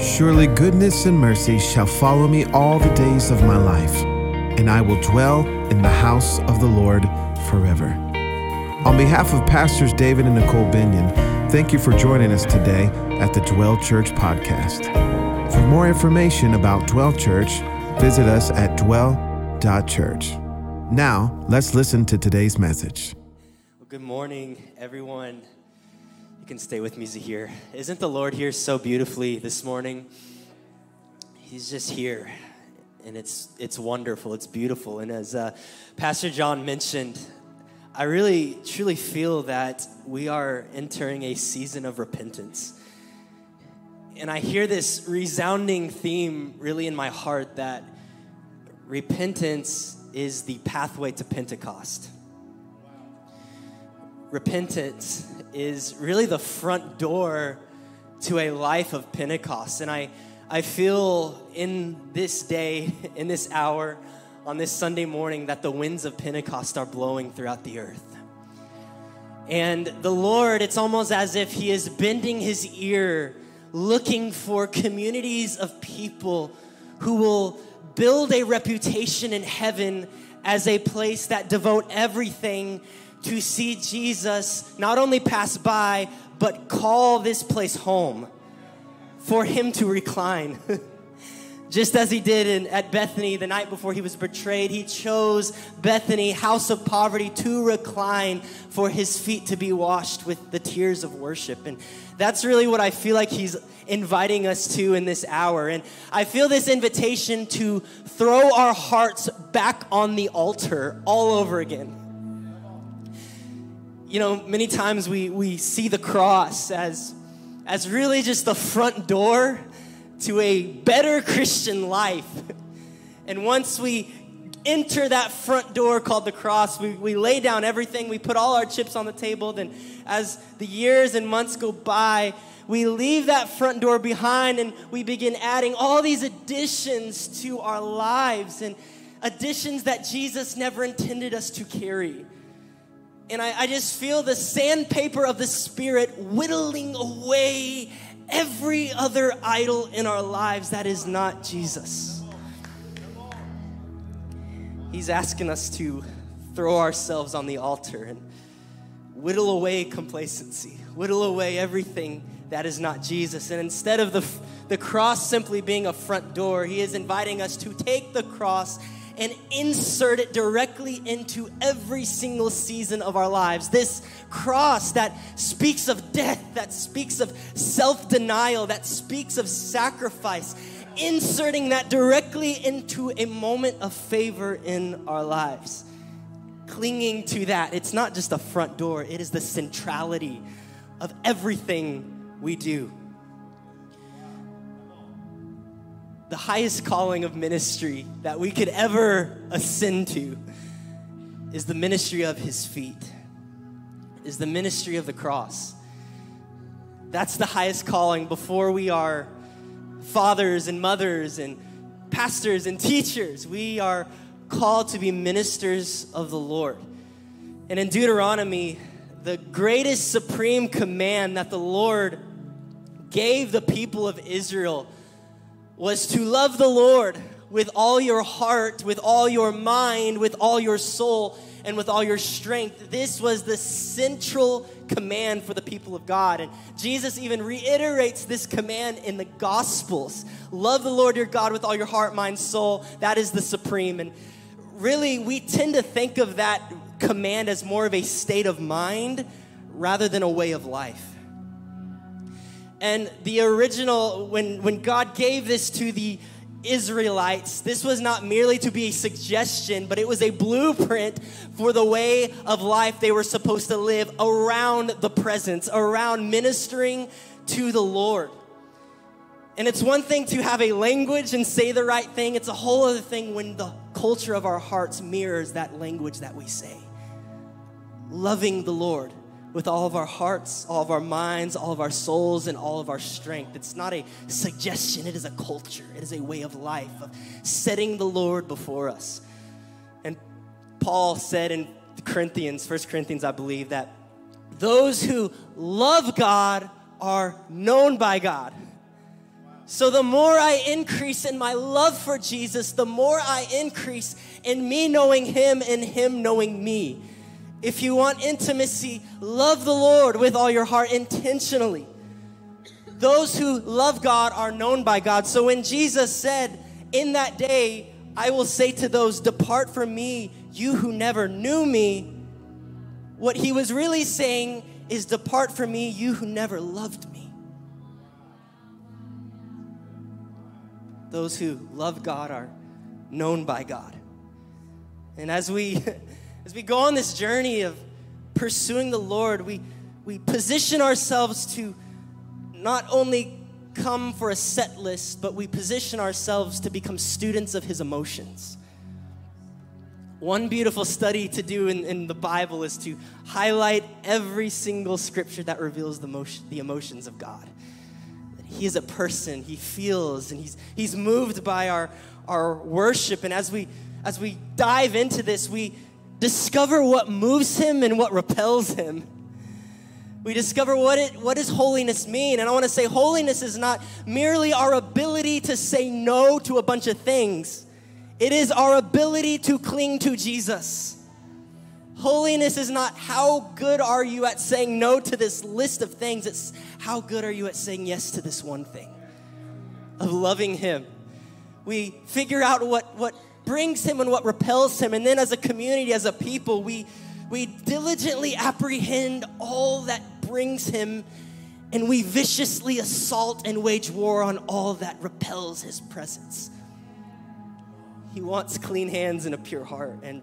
Surely goodness and mercy shall follow me all the days of my life, and I will dwell in the house of the Lord forever. On behalf of Pastors David and Nicole Binion, thank you for joining us today at the Dwell Church podcast. For more information about Dwell Church, visit us at dwell.church. Now, let's listen to today's message. Well, good morning, everyone. Can stay with me here. Isn't the Lord here so beautifully this morning? He's just here, and it's it's wonderful. It's beautiful. And as uh, Pastor John mentioned, I really truly feel that we are entering a season of repentance. And I hear this resounding theme really in my heart that repentance is the pathway to Pentecost. Repentance is really the front door to a life of Pentecost. And I, I feel in this day, in this hour, on this Sunday morning, that the winds of Pentecost are blowing throughout the earth. And the Lord, it's almost as if He is bending His ear, looking for communities of people who will build a reputation in heaven as a place that devote everything to see Jesus not only pass by, but call this place home for him to recline. Just as he did in, at Bethany the night before he was betrayed, he chose Bethany, house of poverty, to recline for his feet to be washed with the tears of worship. And that's really what I feel like he's inviting us to in this hour. And I feel this invitation to throw our hearts back on the altar all over again. You know, many times we, we see the cross as, as really just the front door to a better Christian life. And once we enter that front door called the cross, we, we lay down everything, we put all our chips on the table. Then, as the years and months go by, we leave that front door behind and we begin adding all these additions to our lives and additions that Jesus never intended us to carry. And I, I just feel the sandpaper of the Spirit whittling away every other idol in our lives that is not Jesus. He's asking us to throw ourselves on the altar and whittle away complacency, whittle away everything that is not Jesus. And instead of the, the cross simply being a front door, He is inviting us to take the cross and insert it directly into every single season of our lives. This cross that speaks of death, that speaks of self denial, that speaks of sacrifice, inserting that directly into a moment of favor in our lives. Clinging to that, it's not just a front door, it is the centrality of everything we do. The highest calling of ministry that we could ever ascend to is the ministry of his feet, is the ministry of the cross. That's the highest calling before we are fathers and mothers and pastors and teachers. We are called to be ministers of the Lord. And in Deuteronomy, the greatest supreme command that the Lord gave the people of Israel was to love the Lord with all your heart, with all your mind, with all your soul, and with all your strength. This was the central command for the people of God. And Jesus even reiterates this command in the Gospels love the Lord your God with all your heart, mind, soul. That is the supreme. And really, we tend to think of that command as more of a state of mind rather than a way of life. And the original, when, when God gave this to the Israelites, this was not merely to be a suggestion, but it was a blueprint for the way of life they were supposed to live around the presence, around ministering to the Lord. And it's one thing to have a language and say the right thing, it's a whole other thing when the culture of our hearts mirrors that language that we say. Loving the Lord with all of our hearts, all of our minds, all of our souls, and all of our strength. It's not a suggestion, it is a culture, it is a way of life, of setting the Lord before us. And Paul said in Corinthians, First Corinthians, I believe, that those who love God are known by God. So, the more I increase in my love for Jesus, the more I increase in me knowing Him and Him knowing me. If you want intimacy, love the Lord with all your heart intentionally. Those who love God are known by God. So, when Jesus said, In that day, I will say to those, Depart from me, you who never knew me, what he was really saying is, Depart from me, you who never loved me. Those who love God are known by God. And as we as we go on this journey of pursuing the Lord, we we position ourselves to not only come for a set list, but we position ourselves to become students of his emotions. One beautiful study to do in, in the Bible is to highlight every single scripture that reveals the, motion, the emotions of God. He is a person, he feels, and he's, he's moved by our, our worship. And as we, as we dive into this, we discover what moves him and what repels him. We discover what, it, what does holiness mean. And I want to say holiness is not merely our ability to say no to a bunch of things it is our ability to cling to Jesus. Holiness is not how good are you at saying no to this list of things, it's how good are you at saying yes to this one thing of loving Him. We figure out what, what brings Him and what repels Him, and then as a community, as a people, we, we diligently apprehend all that brings Him, and we viciously assault and wage war on all that repels His presence. He wants clean hands and a pure heart. And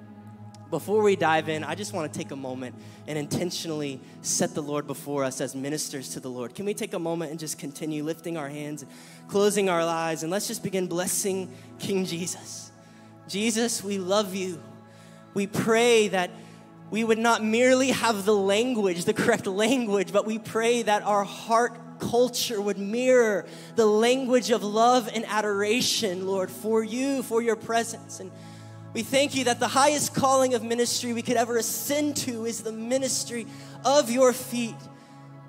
before we dive in, I just want to take a moment and intentionally set the Lord before us as ministers to the Lord. Can we take a moment and just continue lifting our hands, closing our eyes, and let's just begin blessing King Jesus. Jesus, we love you. We pray that we would not merely have the language, the correct language, but we pray that our heart culture would mirror the language of love and adoration, Lord, for you, for your presence. And we thank you that the highest calling of ministry we could ever ascend to is the ministry of your feet.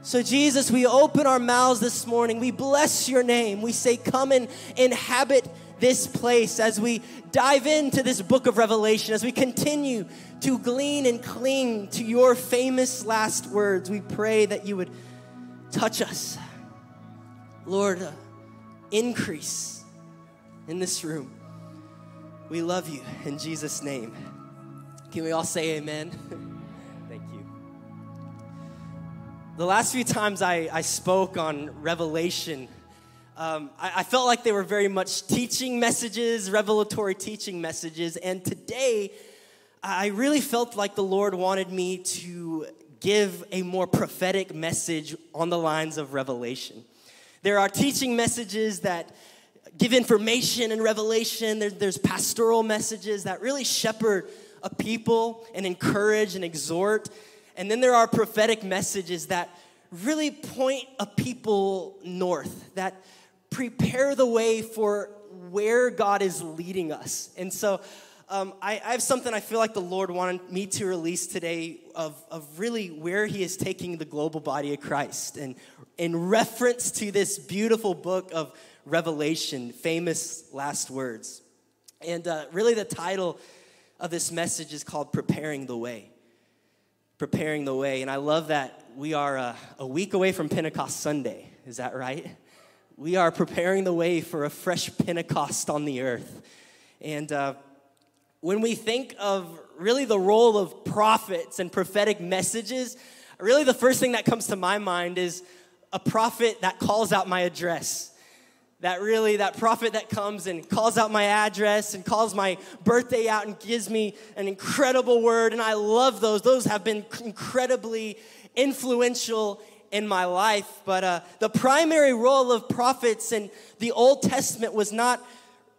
So, Jesus, we open our mouths this morning. We bless your name. We say, Come and inhabit this place as we dive into this book of Revelation, as we continue to glean and cling to your famous last words. We pray that you would touch us. Lord, uh, increase in this room. We love you in Jesus' name. Can we all say amen? Thank you. The last few times I, I spoke on Revelation, um, I, I felt like they were very much teaching messages, revelatory teaching messages. And today, I really felt like the Lord wanted me to give a more prophetic message on the lines of revelation. There are teaching messages that give information and revelation, there, there's pastoral messages that really shepherd a people and encourage and exhort. And then there are prophetic messages that really point a people north, that prepare the way for where God is leading us. And so um, I, I, have something I feel like the Lord wanted me to release today of, of really where He is taking the global body of Christ. And in reference to this beautiful book of Revelation, famous last words. And uh, really, the title of this message is called Preparing the Way. Preparing the Way. And I love that we are uh, a week away from Pentecost Sunday. Is that right? We are preparing the way for a fresh Pentecost on the earth. And uh, when we think of really the role of prophets and prophetic messages, really the first thing that comes to my mind is a prophet that calls out my address. That really, that prophet that comes and calls out my address and calls my birthday out and gives me an incredible word. And I love those. Those have been incredibly influential in my life. But uh, the primary role of prophets in the Old Testament was not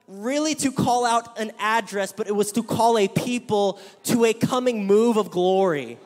really to call out an address, but it was to call a people to a coming move of glory.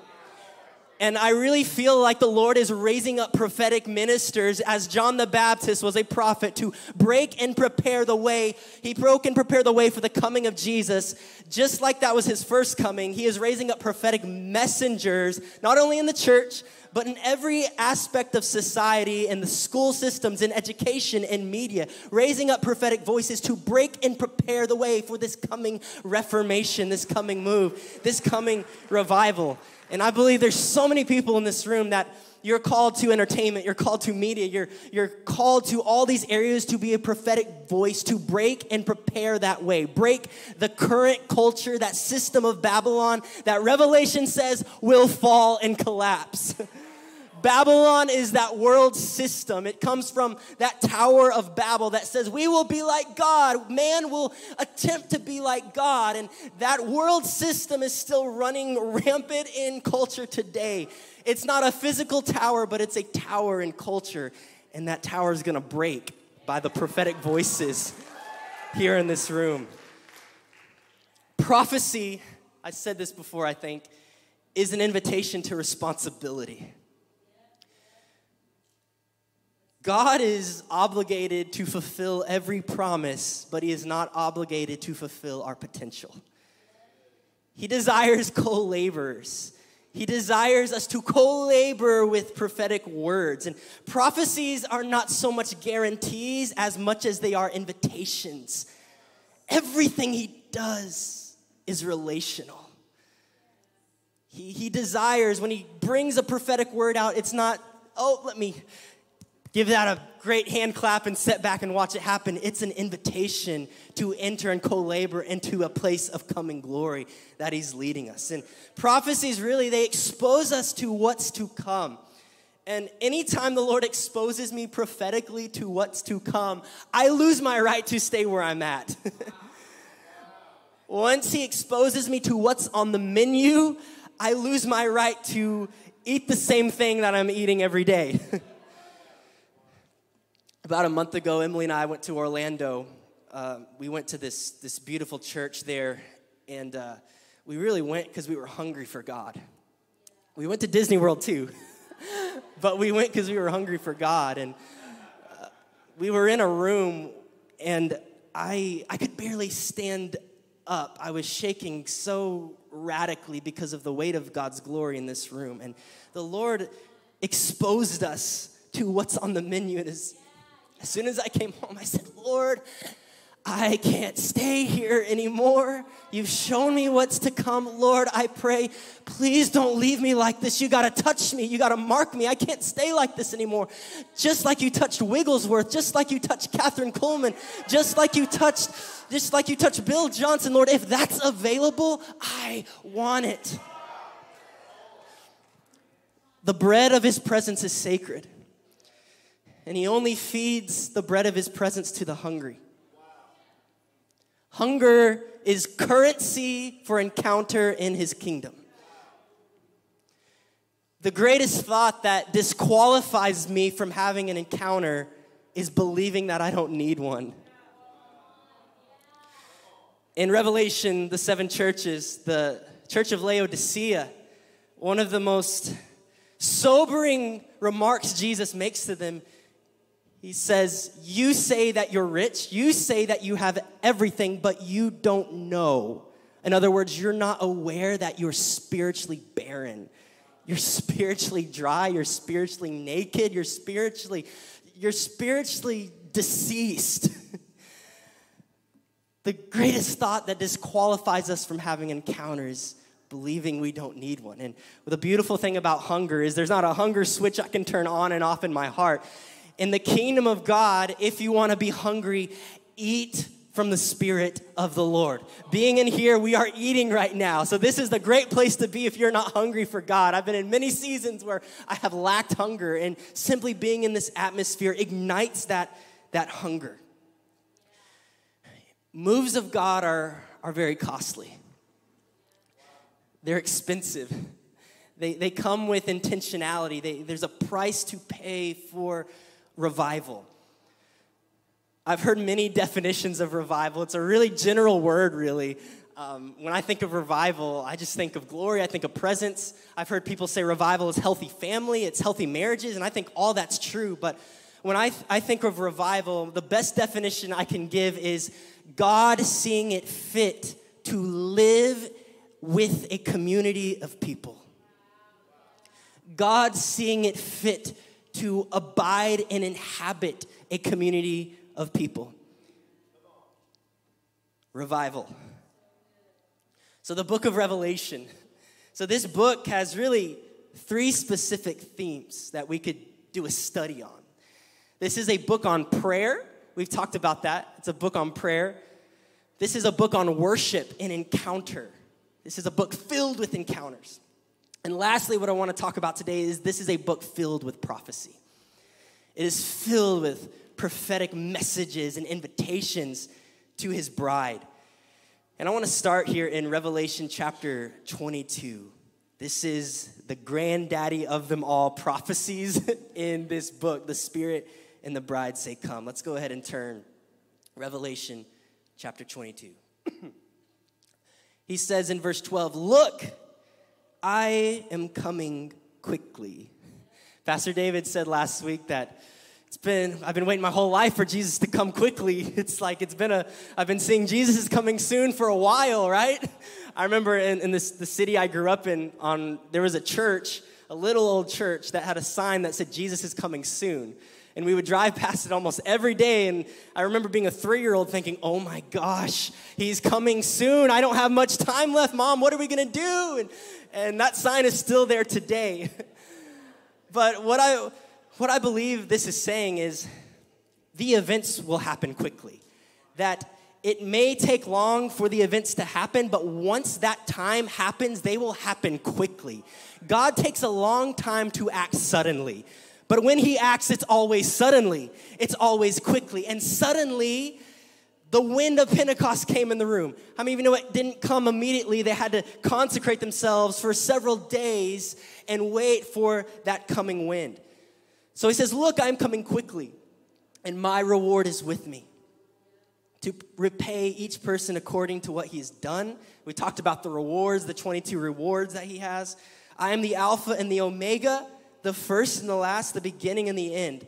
And I really feel like the Lord is raising up prophetic ministers as John the Baptist was a prophet to break and prepare the way. He broke and prepared the way for the coming of Jesus. Just like that was his first coming, he is raising up prophetic messengers, not only in the church, but in every aspect of society, in the school systems, in education, in media, raising up prophetic voices to break and prepare the way for this coming reformation, this coming move, this coming revival. And I believe there's so many people in this room that you're called to entertainment, you're called to media, you're, you're called to all these areas to be a prophetic voice, to break and prepare that way. Break the current culture, that system of Babylon that Revelation says will fall and collapse. Babylon is that world system. It comes from that Tower of Babel that says we will be like God. Man will attempt to be like God. And that world system is still running rampant in culture today. It's not a physical tower, but it's a tower in culture. And that tower is going to break by the prophetic voices here in this room. Prophecy, I said this before, I think, is an invitation to responsibility. God is obligated to fulfill every promise, but He is not obligated to fulfill our potential. He desires co laborers. He desires us to co labor with prophetic words. And prophecies are not so much guarantees as much as they are invitations. Everything He does is relational. He, he desires, when He brings a prophetic word out, it's not, oh, let me Give that a great hand clap and sit back and watch it happen. It's an invitation to enter and co labor into a place of coming glory that He's leading us. And prophecies really, they expose us to what's to come. And anytime the Lord exposes me prophetically to what's to come, I lose my right to stay where I'm at. Once He exposes me to what's on the menu, I lose my right to eat the same thing that I'm eating every day. About a month ago, Emily and I went to Orlando. Uh, we went to this, this beautiful church there, and uh, we really went because we were hungry for God. We went to Disney World too, but we went because we were hungry for God. And uh, we were in a room, and I, I could barely stand up. I was shaking so radically because of the weight of God's glory in this room. And the Lord exposed us to what's on the menu. As soon as I came home, I said, Lord, I can't stay here anymore. You've shown me what's to come. Lord, I pray, please don't leave me like this. You got to touch me. You got to mark me. I can't stay like this anymore. Just like you touched Wigglesworth, just like you touched Kathryn Kuhlman, just like you touched just like you touched Bill Johnson, Lord, if that's available, I want it. The bread of his presence is sacred and he only feeds the bread of his presence to the hungry. Hunger is currency for encounter in his kingdom. The greatest thought that disqualifies me from having an encounter is believing that I don't need one. In Revelation, the seven churches, the church of Laodicea, one of the most sobering remarks Jesus makes to them he says, You say that you're rich, you say that you have everything, but you don't know. In other words, you're not aware that you're spiritually barren. You're spiritually dry, you're spiritually naked, you're spiritually you're spiritually deceased. the greatest thought that disqualifies us from having encounters believing we don't need one. And the beautiful thing about hunger is there's not a hunger switch I can turn on and off in my heart in the kingdom of God, if you want to be hungry, eat from the Spirit of the Lord. Being in here, we are eating right now. So, this is the great place to be if you're not hungry for God. I've been in many seasons where I have lacked hunger, and simply being in this atmosphere ignites that, that hunger. Moves of God are, are very costly, they're expensive. They, they come with intentionality. They, there's a price to pay for revival. I've heard many definitions of revival. It's a really general word, really. Um, when I think of revival, I just think of glory, I think of presence. I've heard people say revival is healthy family, it's healthy marriages, and I think all that's true. But when I, th- I think of revival, the best definition I can give is God seeing it fit to live with a community of people. God seeing it fit to abide and inhabit a community of people. Revival. So, the book of Revelation. So, this book has really three specific themes that we could do a study on. This is a book on prayer. We've talked about that. It's a book on prayer. This is a book on worship and encounter. This is a book filled with encounters. And lastly, what I want to talk about today is this is a book filled with prophecy. It is filled with prophetic messages and invitations to his bride. And I want to start here in Revelation chapter 22. This is the granddaddy of them all prophecies in this book. The Spirit and the bride say, Come. Let's go ahead and turn. Revelation chapter 22. he says in verse 12, Look, I am coming quickly. Pastor David said last week that it's been I've been waiting my whole life for Jesus to come quickly. It's like it's been a I've been seeing Jesus is coming soon for a while, right? I remember in, in this the city I grew up in on there was a church, a little old church that had a sign that said Jesus is coming soon. And we would drive past it almost every day. And I remember being a three year old thinking, oh my gosh, he's coming soon. I don't have much time left, mom. What are we going to do? And, and that sign is still there today. but what I, what I believe this is saying is the events will happen quickly. That it may take long for the events to happen, but once that time happens, they will happen quickly. God takes a long time to act suddenly. But when he acts, it's always suddenly, it's always quickly. And suddenly, the wind of Pentecost came in the room. How many of you know it didn't come immediately? They had to consecrate themselves for several days and wait for that coming wind. So he says, Look, I'm coming quickly, and my reward is with me to repay each person according to what he's done. We talked about the rewards, the 22 rewards that he has. I am the Alpha and the Omega the first and the last, the beginning and the end.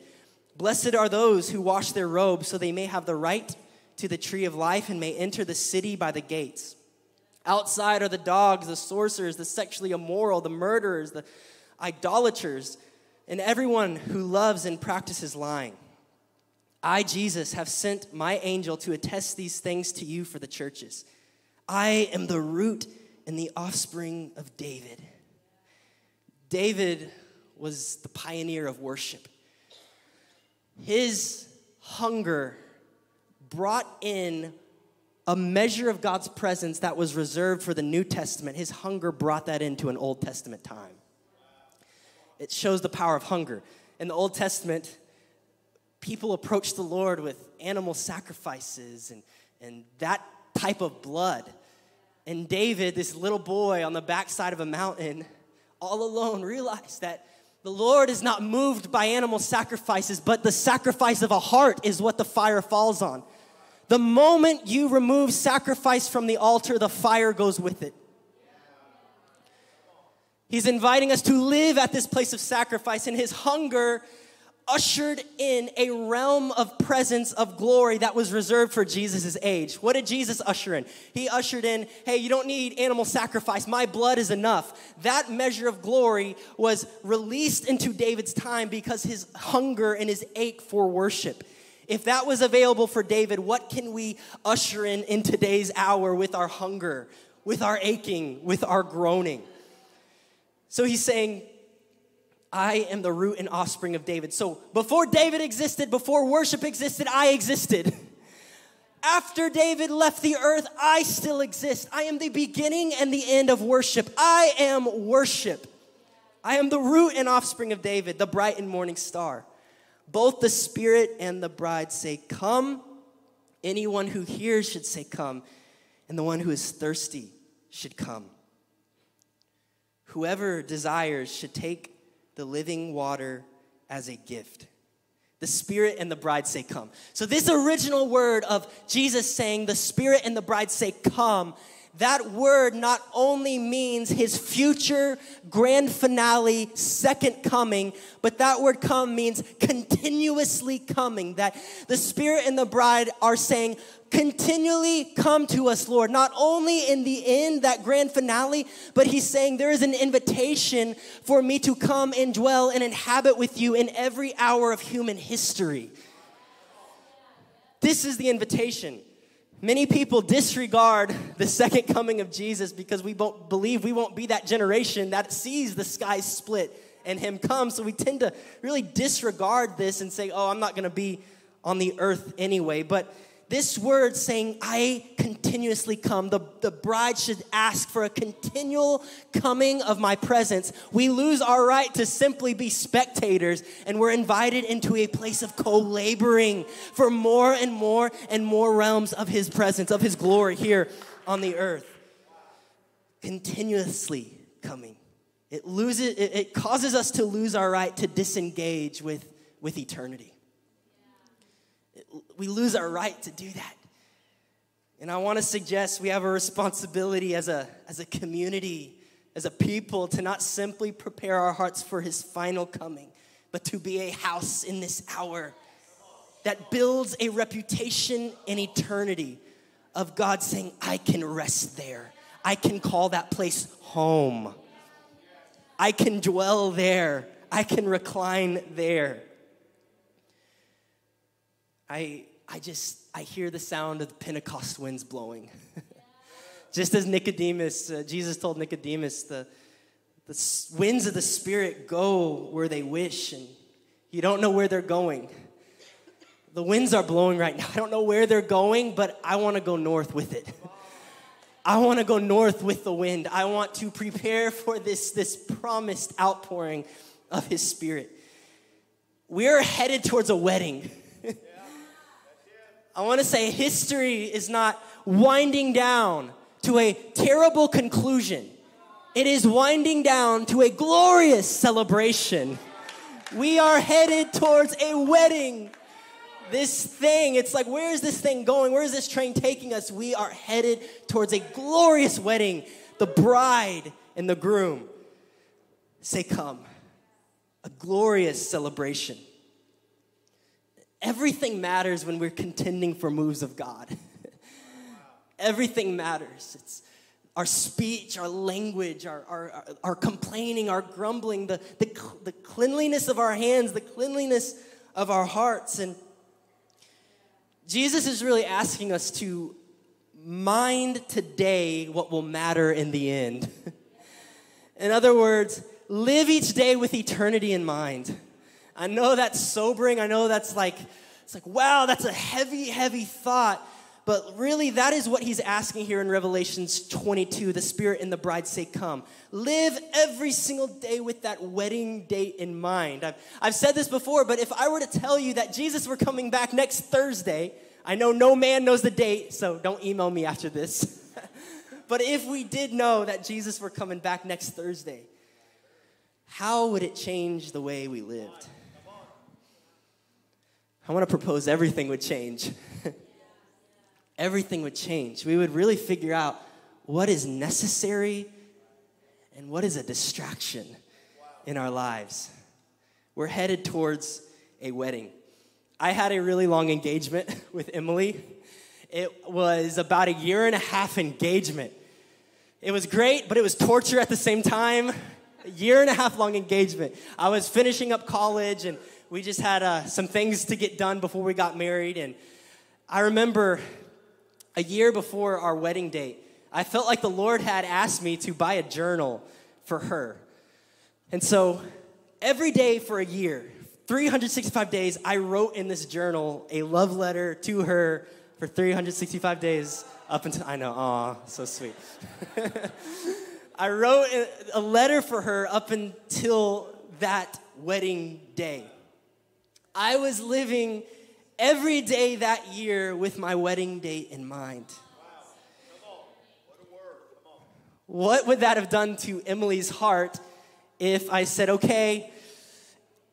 Blessed are those who wash their robes so they may have the right to the tree of life and may enter the city by the gates. Outside are the dogs, the sorcerers, the sexually immoral, the murderers, the idolaters, and everyone who loves and practices lying. I, Jesus, have sent my angel to attest these things to you for the churches. I am the root and the offspring of David. David was the pioneer of worship. His hunger brought in a measure of God's presence that was reserved for the New Testament. His hunger brought that into an Old Testament time. It shows the power of hunger. In the Old Testament, people approached the Lord with animal sacrifices and, and that type of blood. And David, this little boy on the backside of a mountain, all alone, realized that the Lord is not moved by animal sacrifices, but the sacrifice of a heart is what the fire falls on. The moment you remove sacrifice from the altar, the fire goes with it. He's inviting us to live at this place of sacrifice, and his hunger ushered in a realm of presence of glory that was reserved for Jesus' age. What did Jesus usher in? He ushered in, hey, you don't need animal sacrifice. My blood is enough. That measure of glory was released into David's time because his hunger and his ache for worship. If that was available for David, what can we usher in in today's hour with our hunger, with our aching, with our groaning? So he's saying, I am the root and offspring of David. So before David existed, before worship existed, I existed. After David left the earth, I still exist. I am the beginning and the end of worship. I am worship. I am the root and offspring of David, the bright and morning star. Both the Spirit and the bride say, Come. Anyone who hears should say, Come. And the one who is thirsty should come. Whoever desires should take the living water as a gift. The Spirit and the bride say, Come. So, this original word of Jesus saying, The Spirit and the bride say, Come, that word not only means his future grand finale, second coming, but that word come means continuously coming. That the Spirit and the bride are saying, continually come to us, Lord. Not only in the end, that grand finale, but he's saying there is an invitation for me to come and dwell and inhabit with you in every hour of human history. This is the invitation. Many people disregard the second coming of Jesus because we believe we won't be that generation that sees the sky split and him come. So we tend to really disregard this and say, oh, I'm not going to be on the earth anyway. But this word saying, I continuously come, the, the bride should ask for a continual coming of my presence. We lose our right to simply be spectators, and we're invited into a place of co laboring for more and more and more realms of his presence, of his glory here on the earth. Continuously coming. It, loses, it, it causes us to lose our right to disengage with, with eternity we lose our right to do that. And I want to suggest we have a responsibility as a, as a community, as a people, to not simply prepare our hearts for his final coming, but to be a house in this hour that builds a reputation in eternity of God saying, I can rest there. I can call that place home. I can dwell there. I can recline there. I, I just, I hear the sound of the Pentecost winds blowing. just as Nicodemus, uh, Jesus told Nicodemus, the, the winds of the Spirit go where they wish, and you don't know where they're going. The winds are blowing right now. I don't know where they're going, but I want to go north with it. I want to go north with the wind. I want to prepare for this, this promised outpouring of His Spirit. We're headed towards a wedding. I want to say history is not winding down to a terrible conclusion. It is winding down to a glorious celebration. We are headed towards a wedding. This thing, it's like, where is this thing going? Where is this train taking us? We are headed towards a glorious wedding. The bride and the groom say, Come. A glorious celebration. Everything matters when we're contending for moves of God. Everything matters. It's our speech, our language, our, our, our complaining, our grumbling, the, the, the cleanliness of our hands, the cleanliness of our hearts. And Jesus is really asking us to mind today what will matter in the end. in other words, live each day with eternity in mind. I know that's sobering. I know that's like, it's like, wow, that's a heavy, heavy thought. But really, that is what he's asking here in Revelations 22. The Spirit and the bride say, Come. Live every single day with that wedding date in mind. I've, I've said this before, but if I were to tell you that Jesus were coming back next Thursday, I know no man knows the date, so don't email me after this. but if we did know that Jesus were coming back next Thursday, how would it change the way we lived? I want to propose everything would change. everything would change. We would really figure out what is necessary and what is a distraction in our lives. We're headed towards a wedding. I had a really long engagement with Emily. It was about a year and a half engagement. It was great, but it was torture at the same time. A year and a half long engagement. I was finishing up college and we just had uh, some things to get done before we got married. And I remember a year before our wedding date, I felt like the Lord had asked me to buy a journal for her. And so every day for a year, 365 days, I wrote in this journal a love letter to her for 365 days up until, I know, aw, so sweet. I wrote a letter for her up until that wedding day. I was living every day that year with my wedding date in mind. What would that have done to Emily's heart if I said, okay,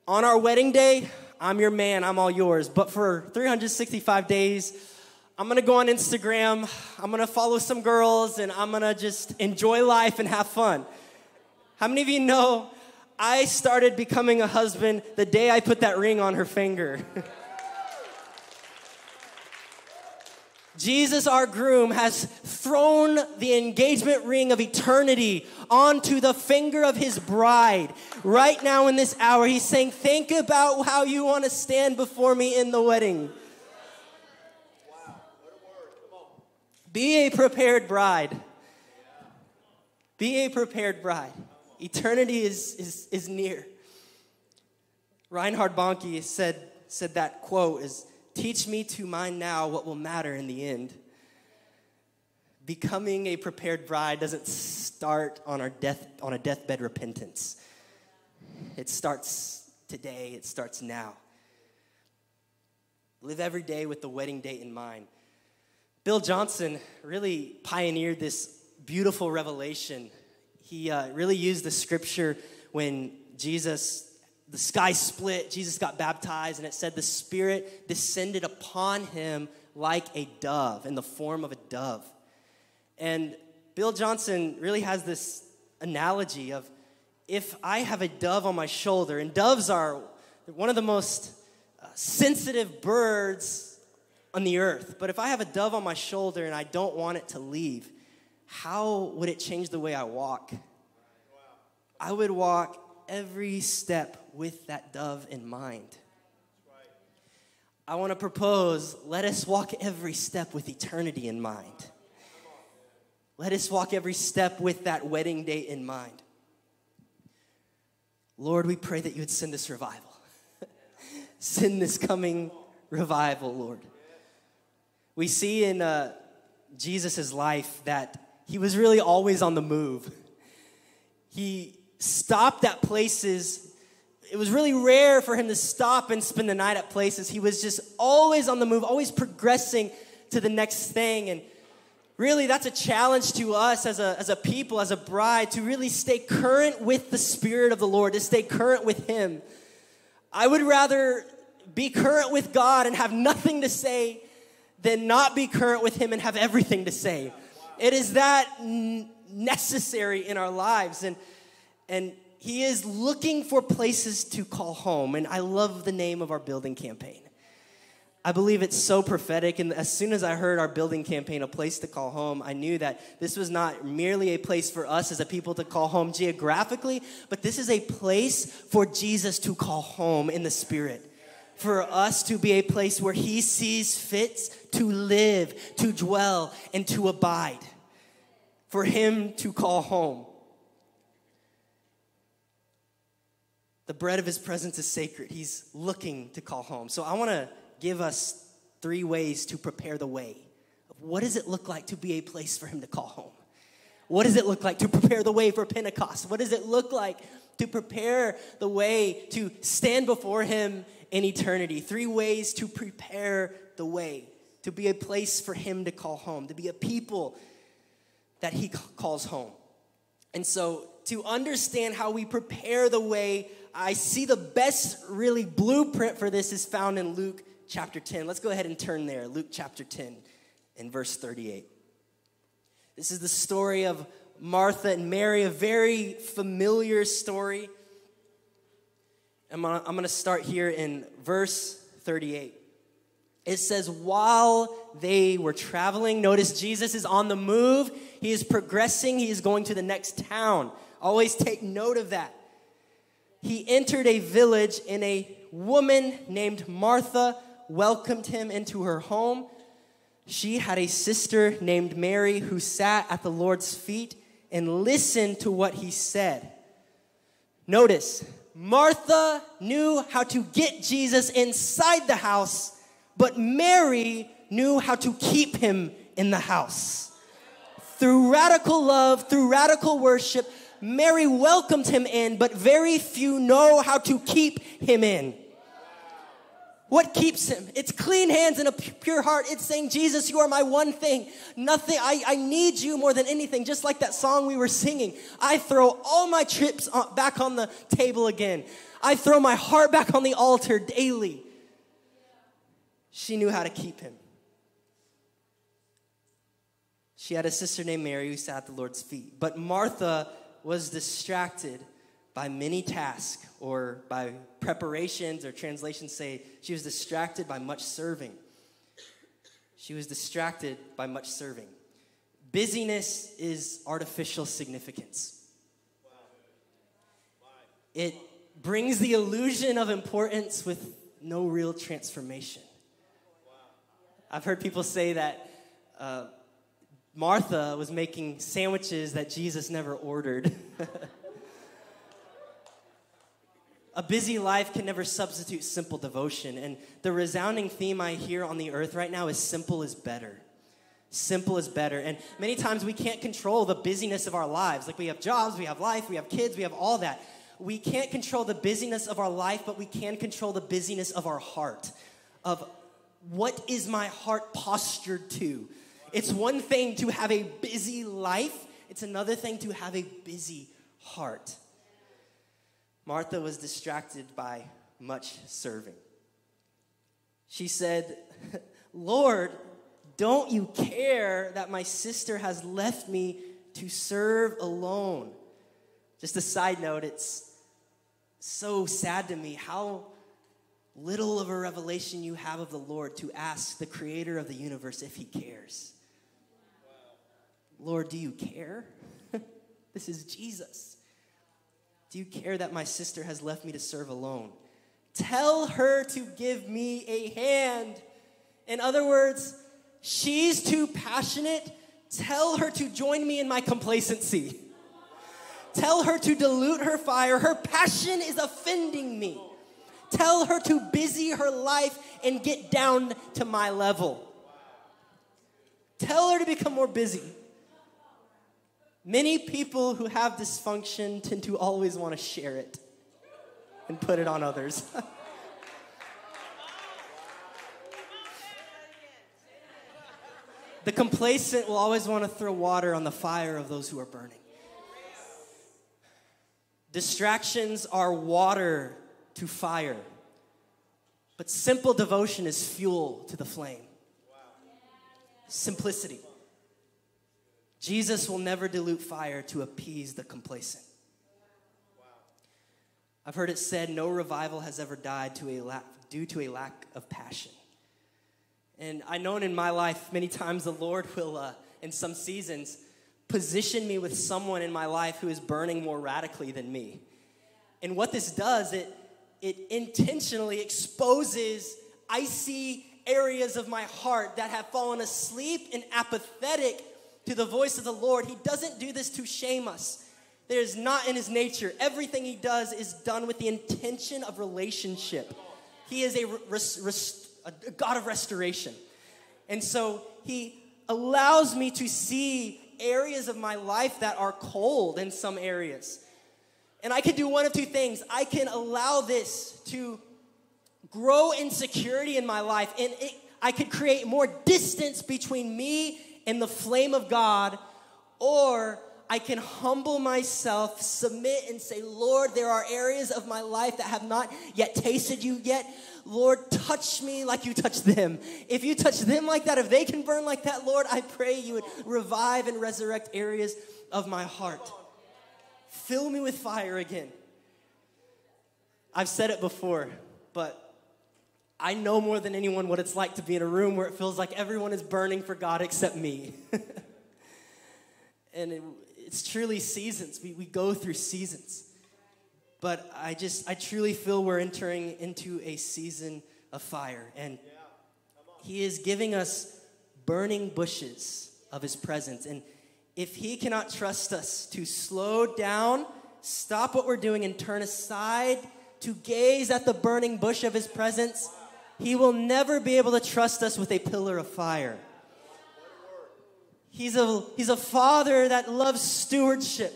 on our wedding day, I'm your man, I'm all yours, but for 365 days, I'm gonna go on Instagram, I'm gonna follow some girls, and I'm gonna just enjoy life and have fun. How many of you know I started becoming a husband the day I put that ring on her finger? Jesus, our groom, has thrown the engagement ring of eternity onto the finger of his bride. Right now, in this hour, he's saying, Think about how you want to stand before me in the wedding. Be a prepared bride. Be a prepared bride. Eternity is, is, is near. Reinhard Bonnke said, said that quote is Teach me to mind now what will matter in the end. Becoming a prepared bride doesn't start on, our death, on a deathbed repentance. It starts today, it starts now. Live every day with the wedding date in mind. Bill Johnson really pioneered this beautiful revelation. He uh, really used the scripture when Jesus the sky split, Jesus got baptized, and it said the Spirit descended upon him like a dove, in the form of a dove. And Bill Johnson really has this analogy of if I have a dove on my shoulder, and doves are one of the most uh, sensitive birds on the earth, but if I have a dove on my shoulder and I don't want it to leave, how would it change the way I walk? I would walk every step with that dove in mind. I want to propose let us walk every step with eternity in mind. Let us walk every step with that wedding date in mind. Lord, we pray that you would send this revival. send this coming revival, Lord. We see in uh, Jesus' life that he was really always on the move. He stopped at places it was really rare for him to stop and spend the night at places. He was just always on the move, always progressing to the next thing. And really, that's a challenge to us as a, as a people, as a bride, to really stay current with the Spirit of the Lord, to stay current with Him. I would rather be current with God and have nothing to say than not be current with Him and have everything to say. It is that necessary in our lives. And, and he is looking for places to call home. And I love the name of our building campaign. I believe it's so prophetic. And as soon as I heard our building campaign, A Place to Call Home, I knew that this was not merely a place for us as a people to call home geographically, but this is a place for Jesus to call home in the Spirit. For us to be a place where He sees fit to live, to dwell, and to abide. For Him to call home. The bread of his presence is sacred. He's looking to call home. So I want to give us three ways to prepare the way. What does it look like to be a place for him to call home? What does it look like to prepare the way for Pentecost? What does it look like to prepare the way to stand before him in eternity? Three ways to prepare the way, to be a place for him to call home, to be a people that he calls home. And so, to understand how we prepare the way I see the best, really, blueprint for this is found in Luke chapter 10. Let's go ahead and turn there. Luke chapter 10 and verse 38. This is the story of Martha and Mary, a very familiar story. I'm gonna, I'm gonna start here in verse 38. It says, while they were traveling, notice Jesus is on the move. He is progressing. He is going to the next town. Always take note of that he entered a village and a woman named Martha welcomed him into her home. She had a sister named Mary who sat at the Lord's feet and listened to what he said. Notice, Martha knew how to get Jesus inside the house, but Mary knew how to keep him in the house. Through radical love, through radical worship, Mary welcomed him in, but very few know how to keep him in. What keeps him? It's clean hands and a pure heart. It's saying, Jesus, you are my one thing. Nothing, I, I need you more than anything. Just like that song we were singing. I throw all my chips back on the table again. I throw my heart back on the altar daily. She knew how to keep him. She had a sister named Mary who sat at the Lord's feet. But Martha was distracted by many tasks or by preparations, or translations say she was distracted by much serving. She was distracted by much serving. Busyness is artificial significance. It brings the illusion of importance with no real transformation. I've heard people say that uh, Martha was making sandwiches that Jesus never ordered. A busy life can never substitute simple devotion. And the resounding theme I hear on the earth right now is simple is better. Simple is better. And many times we can't control the busyness of our lives. Like we have jobs, we have life, we have kids, we have all that. We can't control the busyness of our life, but we can control the busyness of our heart. Of what is my heart postured to? It's one thing to have a busy life, it's another thing to have a busy heart. Martha was distracted by much serving. She said, Lord, don't you care that my sister has left me to serve alone? Just a side note, it's so sad to me how little of a revelation you have of the Lord to ask the creator of the universe if he cares. Lord, do you care? this is Jesus. Do you care that my sister has left me to serve alone? Tell her to give me a hand. In other words, she's too passionate. Tell her to join me in my complacency. Tell her to dilute her fire. Her passion is offending me. Tell her to busy her life and get down to my level. Tell her to become more busy. Many people who have dysfunction tend to always want to share it and put it on others. the complacent will always want to throw water on the fire of those who are burning. Distractions are water to fire, but simple devotion is fuel to the flame. Simplicity. Jesus will never dilute fire to appease the complacent. I've heard it said no revival has ever died to a lack, due to a lack of passion. And I know in my life, many times the Lord will, uh, in some seasons, position me with someone in my life who is burning more radically than me. And what this does, it, it intentionally exposes icy areas of my heart that have fallen asleep and apathetic to the voice of the Lord. He doesn't do this to shame us. There is not in his nature. Everything he does is done with the intention of relationship. He is a, res, res, a God of restoration. And so he allows me to see areas of my life that are cold in some areas. And I can do one of two things. I can allow this to grow insecurity in my life, and it, I could create more distance between me and the flame of God, or I can humble myself, submit, and say, Lord, there are areas of my life that have not yet tasted you yet. Lord, touch me like you touch them. If you touch them like that, if they can burn like that, Lord, I pray you would revive and resurrect areas of my heart. Fill me with fire again. I've said it before, but I know more than anyone what it's like to be in a room where it feels like everyone is burning for God except me. and it, it's truly seasons. We, we go through seasons. But I just, I truly feel we're entering into a season of fire. And He is giving us burning bushes of His presence. And if He cannot trust us to slow down, stop what we're doing, and turn aside to gaze at the burning bush of His presence, he will never be able to trust us with a pillar of fire. He's a, he's a father that loves stewardship.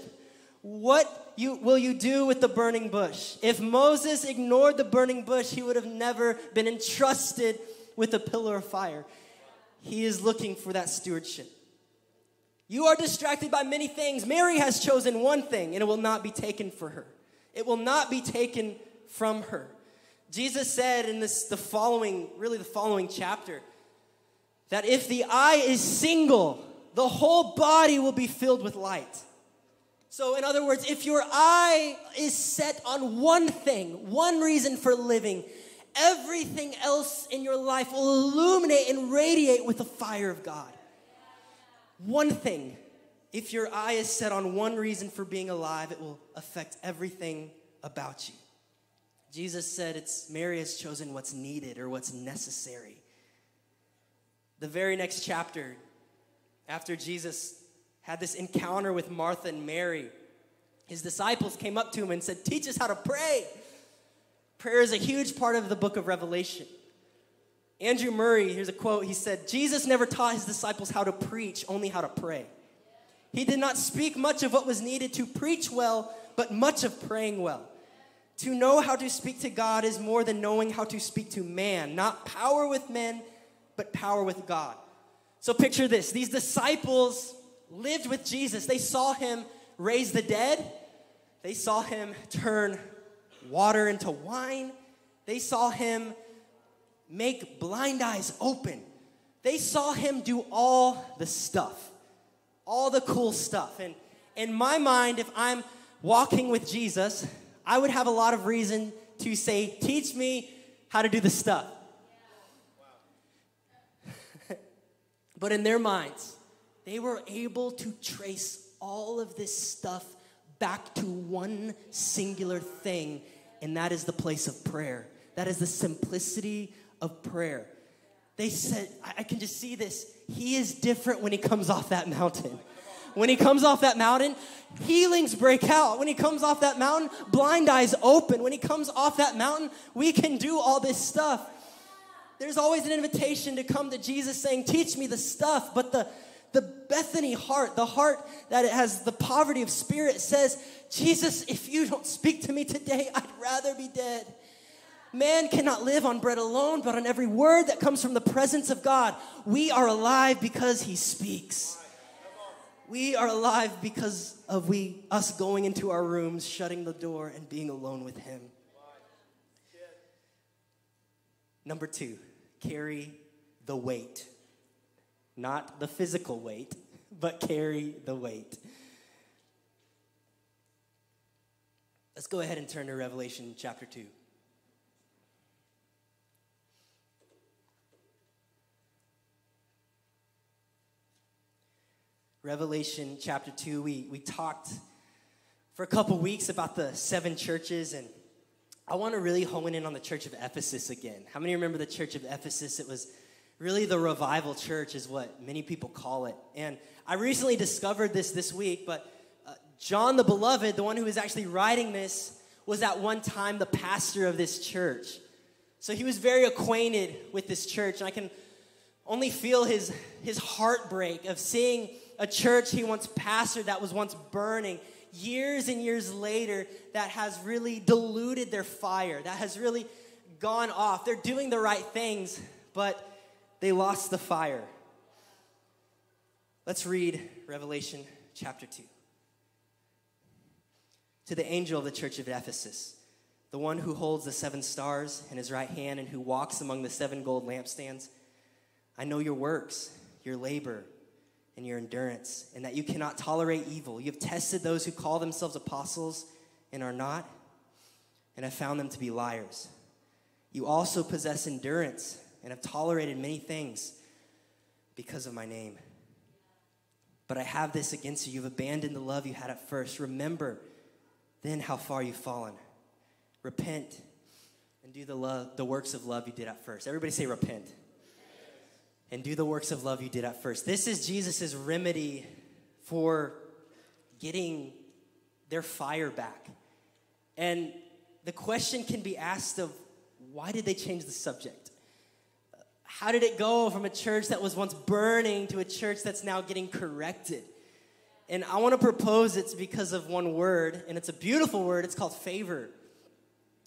What you, will you do with the burning bush? If Moses ignored the burning bush, he would have never been entrusted with a pillar of fire. He is looking for that stewardship. You are distracted by many things. Mary has chosen one thing, and it will not be taken for her. It will not be taken from her. Jesus said in this the following, really the following chapter, that if the eye is single, the whole body will be filled with light. So, in other words, if your eye is set on one thing, one reason for living, everything else in your life will illuminate and radiate with the fire of God. One thing, if your eye is set on one reason for being alive, it will affect everything about you. Jesus said it's Mary has chosen what's needed or what's necessary. The very next chapter, after Jesus had this encounter with Martha and Mary, his disciples came up to him and said, Teach us how to pray. Prayer is a huge part of the book of Revelation. Andrew Murray, here's a quote. He said, Jesus never taught his disciples how to preach, only how to pray. He did not speak much of what was needed to preach well, but much of praying well. To know how to speak to God is more than knowing how to speak to man, not power with men, but power with God. So picture this these disciples lived with Jesus, they saw him raise the dead, they saw him turn water into wine, they saw him make blind eyes open. They saw him do all the stuff, all the cool stuff. And in my mind, if I'm walking with Jesus, I would have a lot of reason to say, Teach me how to do the stuff. but in their minds, they were able to trace all of this stuff back to one singular thing, and that is the place of prayer. That is the simplicity of prayer. They said, I can just see this. He is different when he comes off that mountain. When he comes off that mountain, healings break out. When he comes off that mountain, blind eyes open. When he comes off that mountain, we can do all this stuff. There's always an invitation to come to Jesus saying, Teach me the stuff. But the, the Bethany heart, the heart that has the poverty of spirit, says, Jesus, if you don't speak to me today, I'd rather be dead. Man cannot live on bread alone, but on every word that comes from the presence of God. We are alive because He speaks. We are alive because of we us going into our rooms, shutting the door, and being alone with Him. Number two, carry the weight. Not the physical weight, but carry the weight. Let's go ahead and turn to Revelation chapter 2. Revelation chapter 2, we, we talked for a couple weeks about the seven churches, and I want to really hone in on the church of Ephesus again. How many remember the church of Ephesus? It was really the revival church, is what many people call it. And I recently discovered this this week, but uh, John the Beloved, the one who was actually writing this, was at one time the pastor of this church. So he was very acquainted with this church, and I can only feel his, his heartbreak of seeing a church he once pastored that was once burning years and years later that has really diluted their fire, that has really gone off. They're doing the right things, but they lost the fire. Let's read Revelation chapter 2. To the angel of the church of Ephesus, the one who holds the seven stars in his right hand and who walks among the seven gold lampstands, I know your works, your labor and your endurance, and that you cannot tolerate evil. You have tested those who call themselves apostles and are not, and have found them to be liars. You also possess endurance and have tolerated many things because of my name. But I have this against you. You've abandoned the love you had at first. Remember then how far you've fallen. Repent and do the, love, the works of love you did at first. Everybody say, repent and do the works of love you did at first. This is Jesus' remedy for getting their fire back. And the question can be asked of why did they change the subject? How did it go from a church that was once burning to a church that's now getting corrected? And I want to propose it's because of one word, and it's a beautiful word. It's called favor.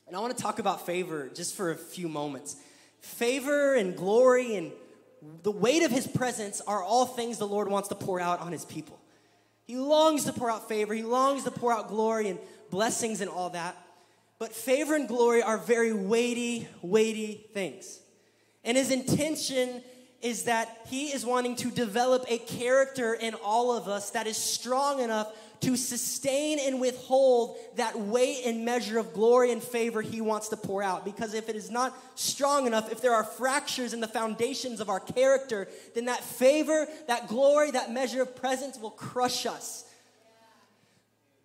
And I want to talk about favor just for a few moments. Favor and glory and the weight of his presence are all things the Lord wants to pour out on his people. He longs to pour out favor, he longs to pour out glory and blessings and all that. But favor and glory are very weighty, weighty things. And his intention is that He is wanting to develop a character in all of us that is strong enough to sustain and withhold that weight and measure of glory and favor He wants to pour out. Because if it is not strong enough, if there are fractures in the foundations of our character, then that favor, that glory, that measure of presence will crush us.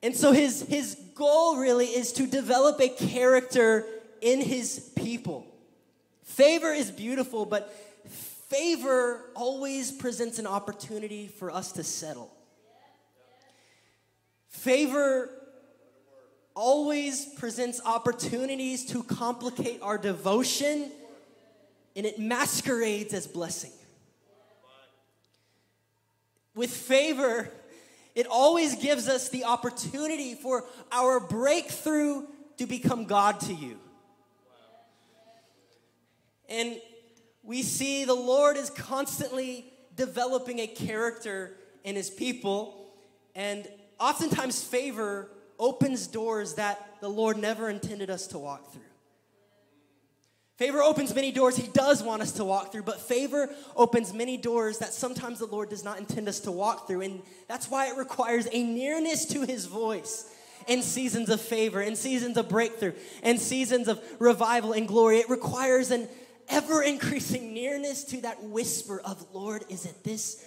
And so his, his goal really is to develop a character in his people. Favor is beautiful, but favor always presents an opportunity for us to settle. Favor always presents opportunities to complicate our devotion, and it masquerades as blessing. With favor, it always gives us the opportunity for our breakthrough to become God to you. And we see the Lord is constantly developing a character in his people, and oftentimes favor opens doors that the Lord never intended us to walk through. Favor opens many doors he does want us to walk through, but favor opens many doors that sometimes the Lord does not intend us to walk through. And that's why it requires a nearness to his voice in seasons of favor, in seasons of breakthrough, in seasons of revival and glory. It requires an ever increasing nearness to that whisper of, Lord, is it this?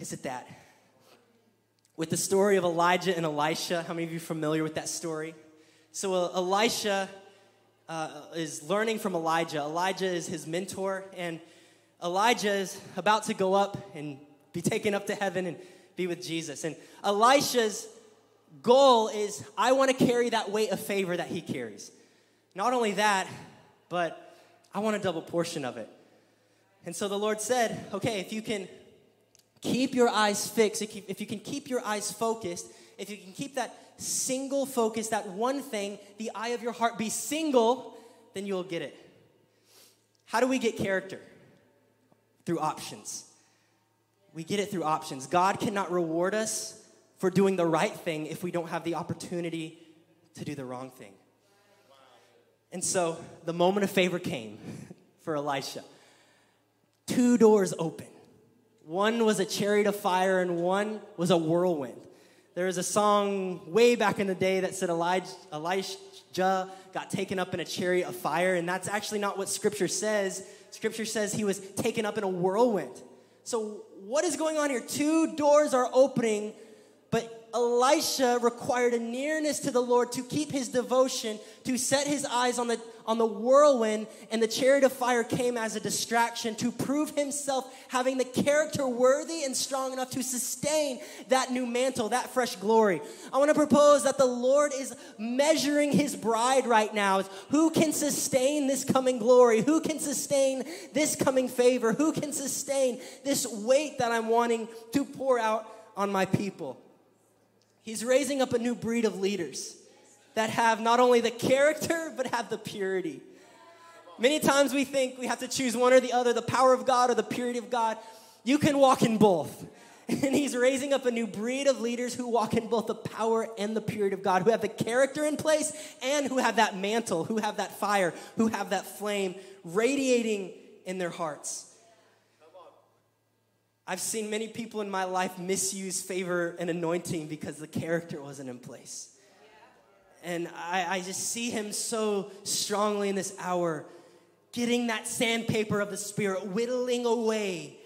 Is it that? With the story of Elijah and Elisha, how many of you are familiar with that story? So, uh, Elisha uh, is learning from Elijah. Elijah is his mentor, and Elijah is about to go up and be taken up to heaven and be with Jesus. And Elisha's goal is I want to carry that weight of favor that he carries. Not only that, but I want a double portion of it. And so the Lord said, okay, if you can keep your eyes fixed, if you can keep your eyes focused, if you can keep that single focus, that one thing, the eye of your heart be single, then you'll get it. How do we get character? Through options. We get it through options. God cannot reward us for doing the right thing if we don't have the opportunity to do the wrong thing. And so the moment of favor came for Elisha. Two doors open. One was a chariot of fire, and one was a whirlwind. There was a song way back in the day that said Elijah, Elijah got taken up in a chariot of fire, and that's actually not what Scripture says. Scripture says he was taken up in a whirlwind. So, what is going on here? Two doors are opening, but Elisha required a nearness to the Lord to keep his devotion, to set his eyes on the, on the whirlwind, and the chariot of fire came as a distraction to prove himself having the character worthy and strong enough to sustain that new mantle, that fresh glory. I want to propose that the Lord is measuring his bride right now. Who can sustain this coming glory? Who can sustain this coming favor? Who can sustain this weight that I'm wanting to pour out on my people? He's raising up a new breed of leaders that have not only the character, but have the purity. Many times we think we have to choose one or the other, the power of God or the purity of God. You can walk in both. And he's raising up a new breed of leaders who walk in both the power and the purity of God, who have the character in place and who have that mantle, who have that fire, who have that flame radiating in their hearts. I've seen many people in my life misuse favor and anointing because the character wasn't in place. And I, I just see him so strongly in this hour, getting that sandpaper of the Spirit, whittling away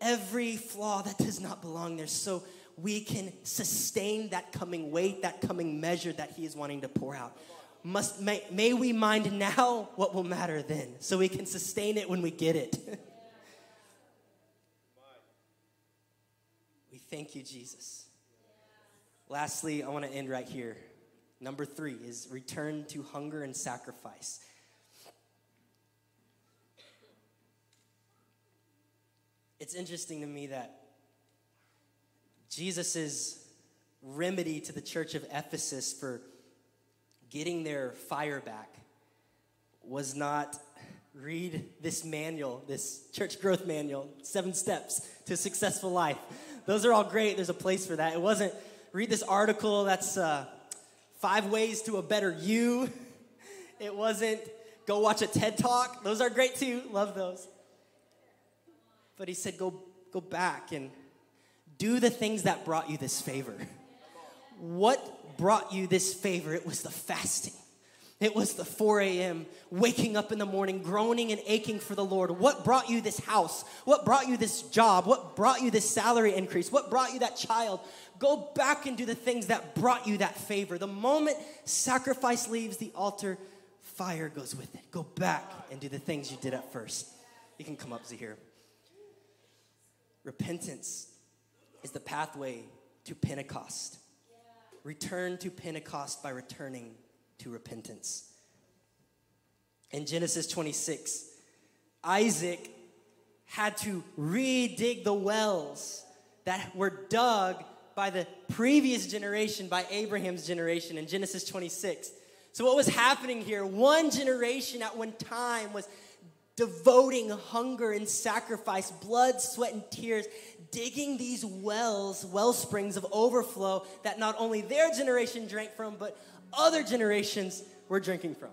every flaw that does not belong there so we can sustain that coming weight, that coming measure that he is wanting to pour out. Must, may, may we mind now what will matter then so we can sustain it when we get it. We thank you, Jesus. Lastly, I want to end right here. Number three is return to hunger and sacrifice. It's interesting to me that Jesus' remedy to the church of Ephesus for getting their fire back was not read this manual, this church growth manual, seven steps to a successful life. Those are all great. There's a place for that. It wasn't read this article that's uh, five ways to a better you. It wasn't go watch a TED talk. Those are great too. Love those. But he said, go, go back and do the things that brought you this favor. What brought you this favor? It was the fasting. It was the 4 a.m., waking up in the morning, groaning and aching for the Lord. What brought you this house? What brought you this job? What brought you this salary increase? What brought you that child? Go back and do the things that brought you that favor. The moment sacrifice leaves the altar, fire goes with it. Go back and do the things you did at first. You can come up to here. Repentance is the pathway to Pentecost. Return to Pentecost by returning to repentance. In Genesis 26, Isaac had to re-dig the wells that were dug by the previous generation, by Abraham's generation in Genesis 26. So, what was happening here? One generation at one time was devoting hunger and sacrifice, blood, sweat, and tears, digging these wells, well springs of overflow that not only their generation drank from, but other generations were drinking from.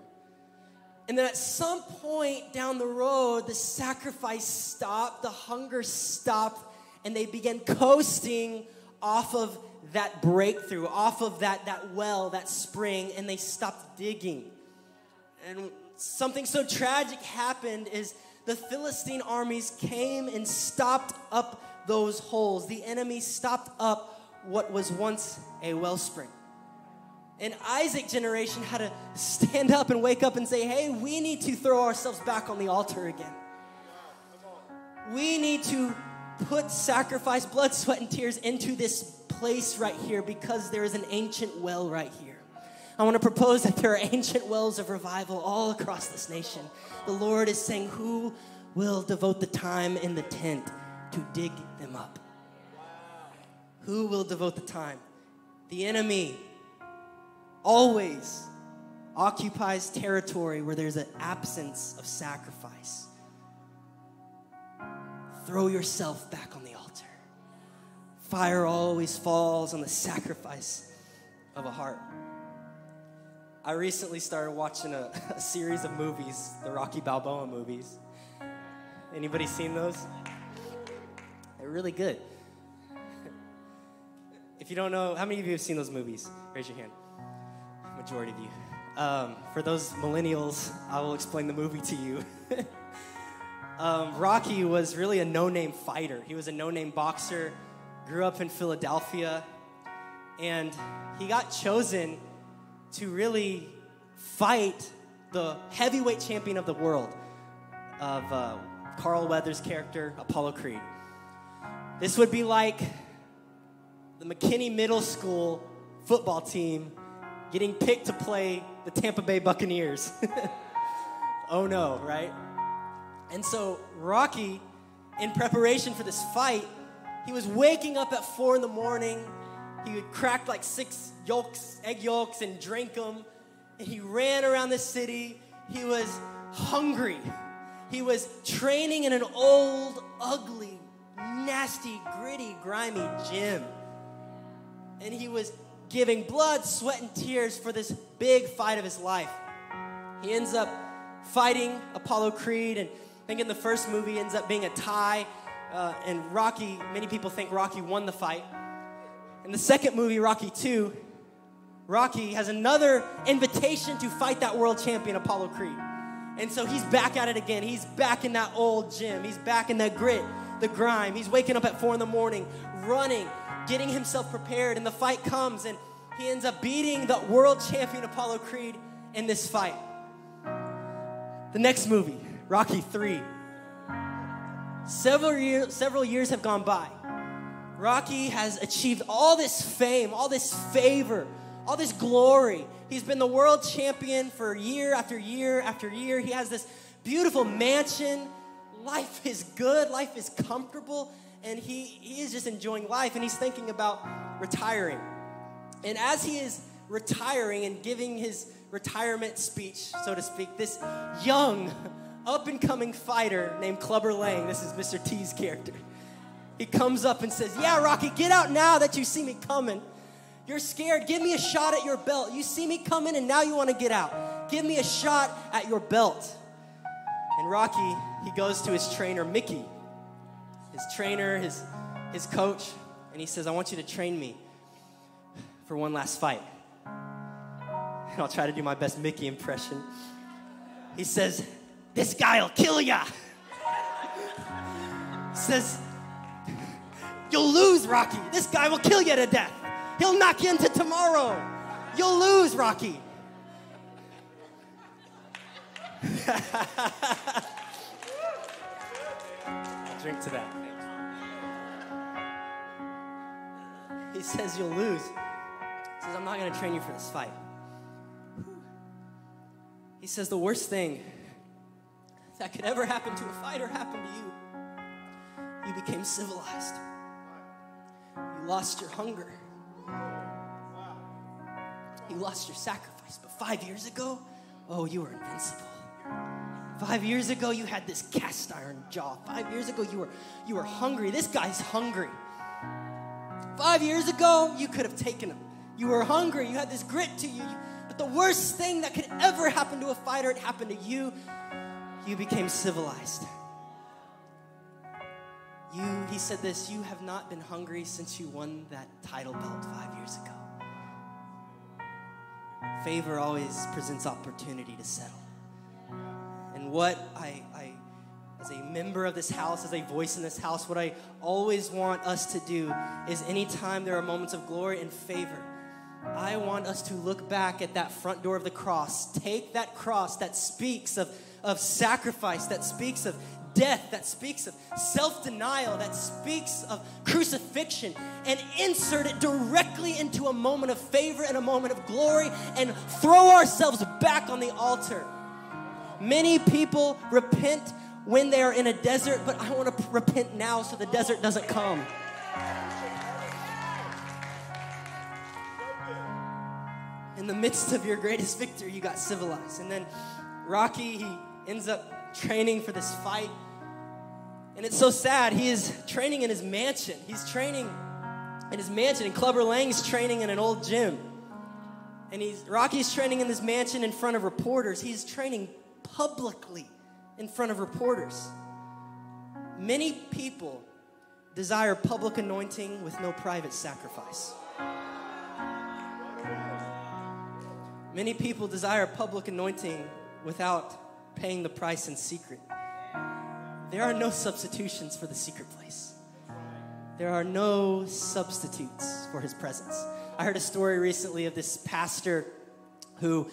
And then at some point down the road, the sacrifice stopped, the hunger stopped, and they began coasting off of that breakthrough, off of that, that well, that spring, and they stopped digging. And something so tragic happened is the Philistine armies came and stopped up those holes. The enemy stopped up what was once a wellspring. And Isaac generation had to stand up and wake up and say, hey, we need to throw ourselves back on the altar again. We need to put sacrifice, blood, sweat, and tears into this place right here because there is an ancient well right here. I want to propose that there are ancient wells of revival all across this nation. The Lord is saying, Who will devote the time in the tent to dig them up? Who will devote the time? The enemy always occupies territory where there's an absence of sacrifice. Throw yourself back on the altar. Fire always falls on the sacrifice of a heart. I recently started watching a, a series of movies, the Rocky Balboa movies. Anybody seen those? They're really good. If you don't know, how many of you have seen those movies? Raise your hand majority of you. Um, for those millennials, I will explain the movie to you. um, Rocky was really a no name fighter. He was a no name boxer, grew up in Philadelphia, and he got chosen to really fight the heavyweight champion of the world, of uh, Carl Weathers' character, Apollo Creed. This would be like the McKinney Middle School football team getting picked to play the Tampa Bay Buccaneers. oh no, right? And so Rocky, in preparation for this fight, he was waking up at four in the morning. He would crack like six yolks, egg yolks, and drink them. And he ran around the city. He was hungry. He was training in an old, ugly, nasty, gritty, grimy gym. And he was giving blood, sweat, and tears for this big fight of his life. He ends up fighting Apollo Creed, and I think in the first movie ends up being a tie. Uh, and Rocky, many people think Rocky won the fight. In the second movie, Rocky 2, Rocky has another invitation to fight that world champion, Apollo Creed. And so he's back at it again. He's back in that old gym. He's back in that grit, the grime. He's waking up at four in the morning, running, getting himself prepared, and the fight comes, and he ends up beating the world champion Apollo Creed in this fight. The next movie, Rocky 3. Several years, several years have gone by. Rocky has achieved all this fame, all this favor, all this glory. He's been the world champion for year after year after year. He has this beautiful mansion. Life is good, life is comfortable and he, he is just enjoying life and he's thinking about retiring. And as he is retiring and giving his retirement speech, so to speak, this young, up and coming fighter named Clubber Lang, this is Mr. T's character, he comes up and says, Yeah, Rocky, get out now that you see me coming. You're scared. Give me a shot at your belt. You see me coming and now you want to get out. Give me a shot at your belt. And Rocky, he goes to his trainer, Mickey, his trainer, his, his coach, and he says, I want you to train me for one last fight. And I'll try to do my best Mickey impression. He says, This guy'll kill ya. Says, You'll lose, Rocky. This guy will kill you to death. He'll knock you into tomorrow. You'll lose, Rocky. Drink to that. He says you'll lose. He says, I'm not going to train you for this fight. He says the worst thing that could ever happen to a fighter happened to you. You became civilized. You lost your hunger. You lost your sacrifice. But five years ago, oh, you were invincible. Five years ago, you had this cast iron jaw. Five years ago, you were, you were hungry. This guy's hungry. Five years ago, you could have taken him. You were hungry. You had this grit to you. But the worst thing that could ever happen to a fighter, it happened to you. You became civilized. You, he said this, you have not been hungry since you won that title belt five years ago. Favor always presents opportunity to settle. And what I, I, as a member of this house, as a voice in this house, what I always want us to do is anytime there are moments of glory and favor, I want us to look back at that front door of the cross, take that cross that speaks of, of sacrifice, that speaks of death, that speaks of self denial, that speaks of crucifixion, and insert it directly into a moment of favor and a moment of glory and throw ourselves back on the altar. Many people repent when they are in a desert, but I want to repent now so the desert doesn't come. In the midst of your greatest victory, you got civilized. And then Rocky, he ends up training for this fight. And it's so sad. He is training in his mansion. He's training in his mansion, and Clubber Lang's training in an old gym. And he's Rocky's training in this mansion in front of reporters. He's training publicly in front of reporters. Many people desire public anointing with no private sacrifice. Many people desire public anointing without paying the price in secret. There are no substitutions for the secret place. There are no substitutes for his presence. I heard a story recently of this pastor who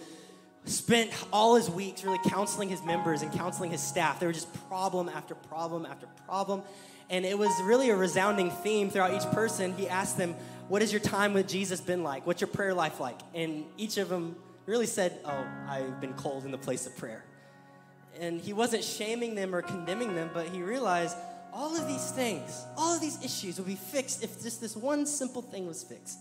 spent all his weeks really counseling his members and counseling his staff. There were just problem after problem after problem. And it was really a resounding theme throughout each person. He asked them, What has your time with Jesus been like? What's your prayer life like? And each of them really said, Oh, I've been cold in the place of prayer. And he wasn't shaming them or condemning them, but he realized all of these things, all of these issues would be fixed if just this one simple thing was fixed.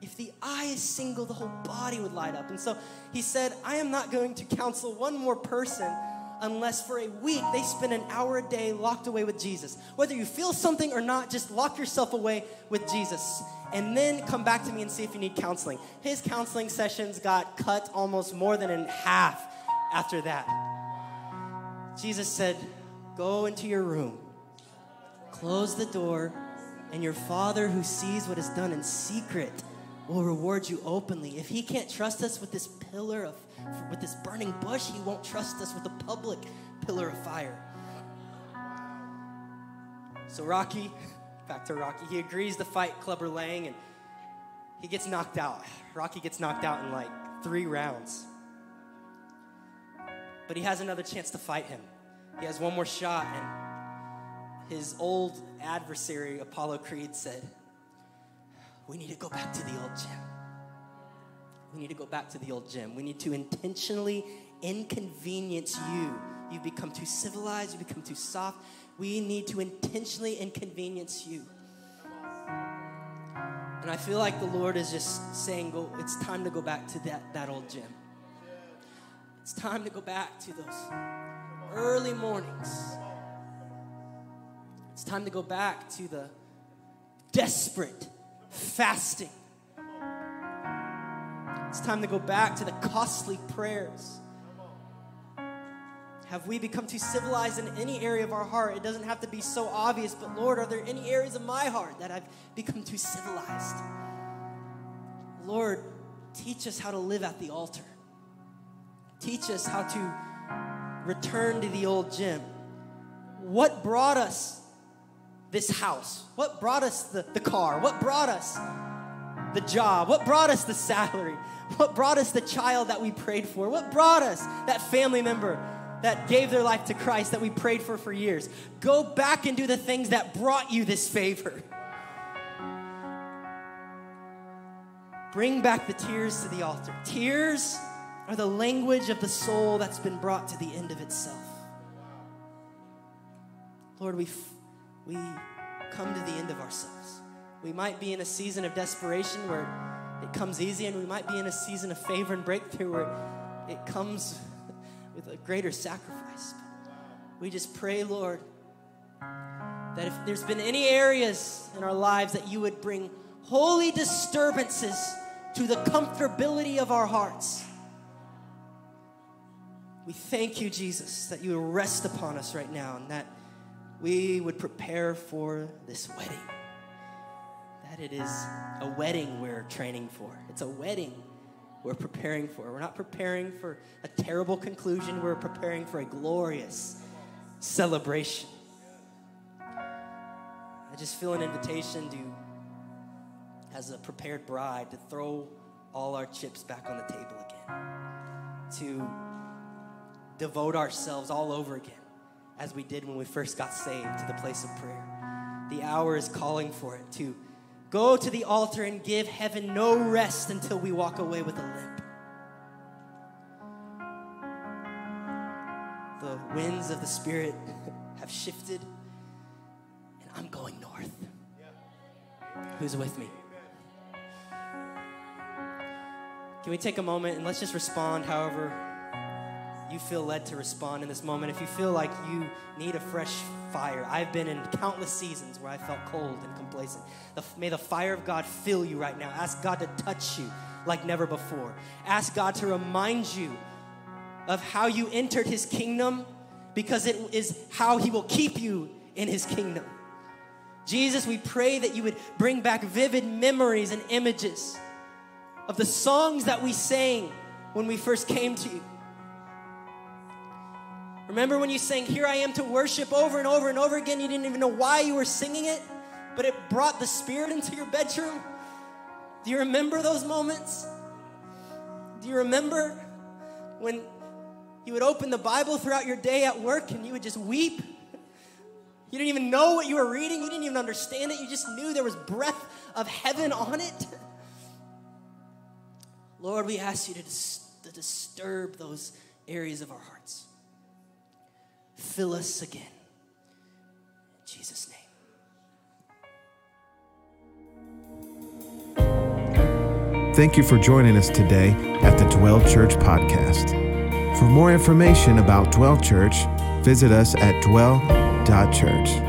If the eye is single, the whole body would light up. And so he said, I am not going to counsel one more person unless for a week they spend an hour a day locked away with Jesus. Whether you feel something or not, just lock yourself away with Jesus. And then come back to me and see if you need counseling. His counseling sessions got cut almost more than in half after that. Jesus said, Go into your room, close the door, and your Father who sees what is done in secret will reward you openly. If he can't trust us with this pillar of with this burning bush, he won't trust us with a public pillar of fire. So Rocky, back to Rocky, he agrees to fight Clubber Lang and he gets knocked out. Rocky gets knocked out in like three rounds. But he has another chance to fight him. He has one more shot, and his old adversary, Apollo Creed, said, we need to go back to the old gym. We need to go back to the old gym. We need to intentionally inconvenience you. You've become too civilized, you become too soft. We need to intentionally inconvenience you. And I feel like the Lord is just saying, go, it's time to go back to that, that old gym. It's time to go back to those early mornings. It's time to go back to the desperate fasting. It's time to go back to the costly prayers. Have we become too civilized in any area of our heart? It doesn't have to be so obvious, but Lord, are there any areas of my heart that I've become too civilized? Lord, teach us how to live at the altar. Teach us how to return to the old gym. What brought us this house? What brought us the, the car? What brought us the job? What brought us the salary? What brought us the child that we prayed for? What brought us that family member that gave their life to Christ that we prayed for for years? Go back and do the things that brought you this favor. Bring back the tears to the altar. Tears are the language of the soul that's been brought to the end of itself. Lord, we, we come to the end of ourselves. We might be in a season of desperation where it comes easy, and we might be in a season of favor and breakthrough where it comes with a greater sacrifice. We just pray, Lord, that if there's been any areas in our lives that you would bring holy disturbances to the comfortability of our hearts. We thank you, Jesus, that you rest upon us right now and that we would prepare for this wedding. That it is a wedding we're training for. It's a wedding we're preparing for. We're not preparing for a terrible conclusion, we're preparing for a glorious celebration. I just feel an invitation to, as a prepared bride, to throw all our chips back on the table again, to devote ourselves all over again as we did when we first got saved to the place of prayer. The hour is calling for it to go to the altar and give heaven no rest until we walk away with a limp. The winds of the Spirit have shifted, and I'm going north. Who's with me? Can we take a moment and let's just respond however you feel led to respond in this moment, if you feel like you need a fresh fire, I've been in countless seasons where I felt cold and complacent. The, may the fire of God fill you right now. Ask God to touch you like never before. Ask God to remind you of how you entered his kingdom because it is how he will keep you in his kingdom. Jesus, we pray that you would bring back vivid memories and images of the songs that we sang when we first came to you. Remember when you sang, Here I am to worship over and over and over again? You didn't even know why you were singing it, but it brought the Spirit into your bedroom? Do you remember those moments? Do you remember when you would open the Bible throughout your day at work and you would just weep? You didn't even know what you were reading, you didn't even understand it, you just knew there was breath of heaven on it. Lord, we ask you to, dis- to disturb those areas of our hearts. Fill us again. In Jesus' name. Thank you for joining us today at the Dwell Church Podcast. For more information about Dwell Church, visit us at dwell.church.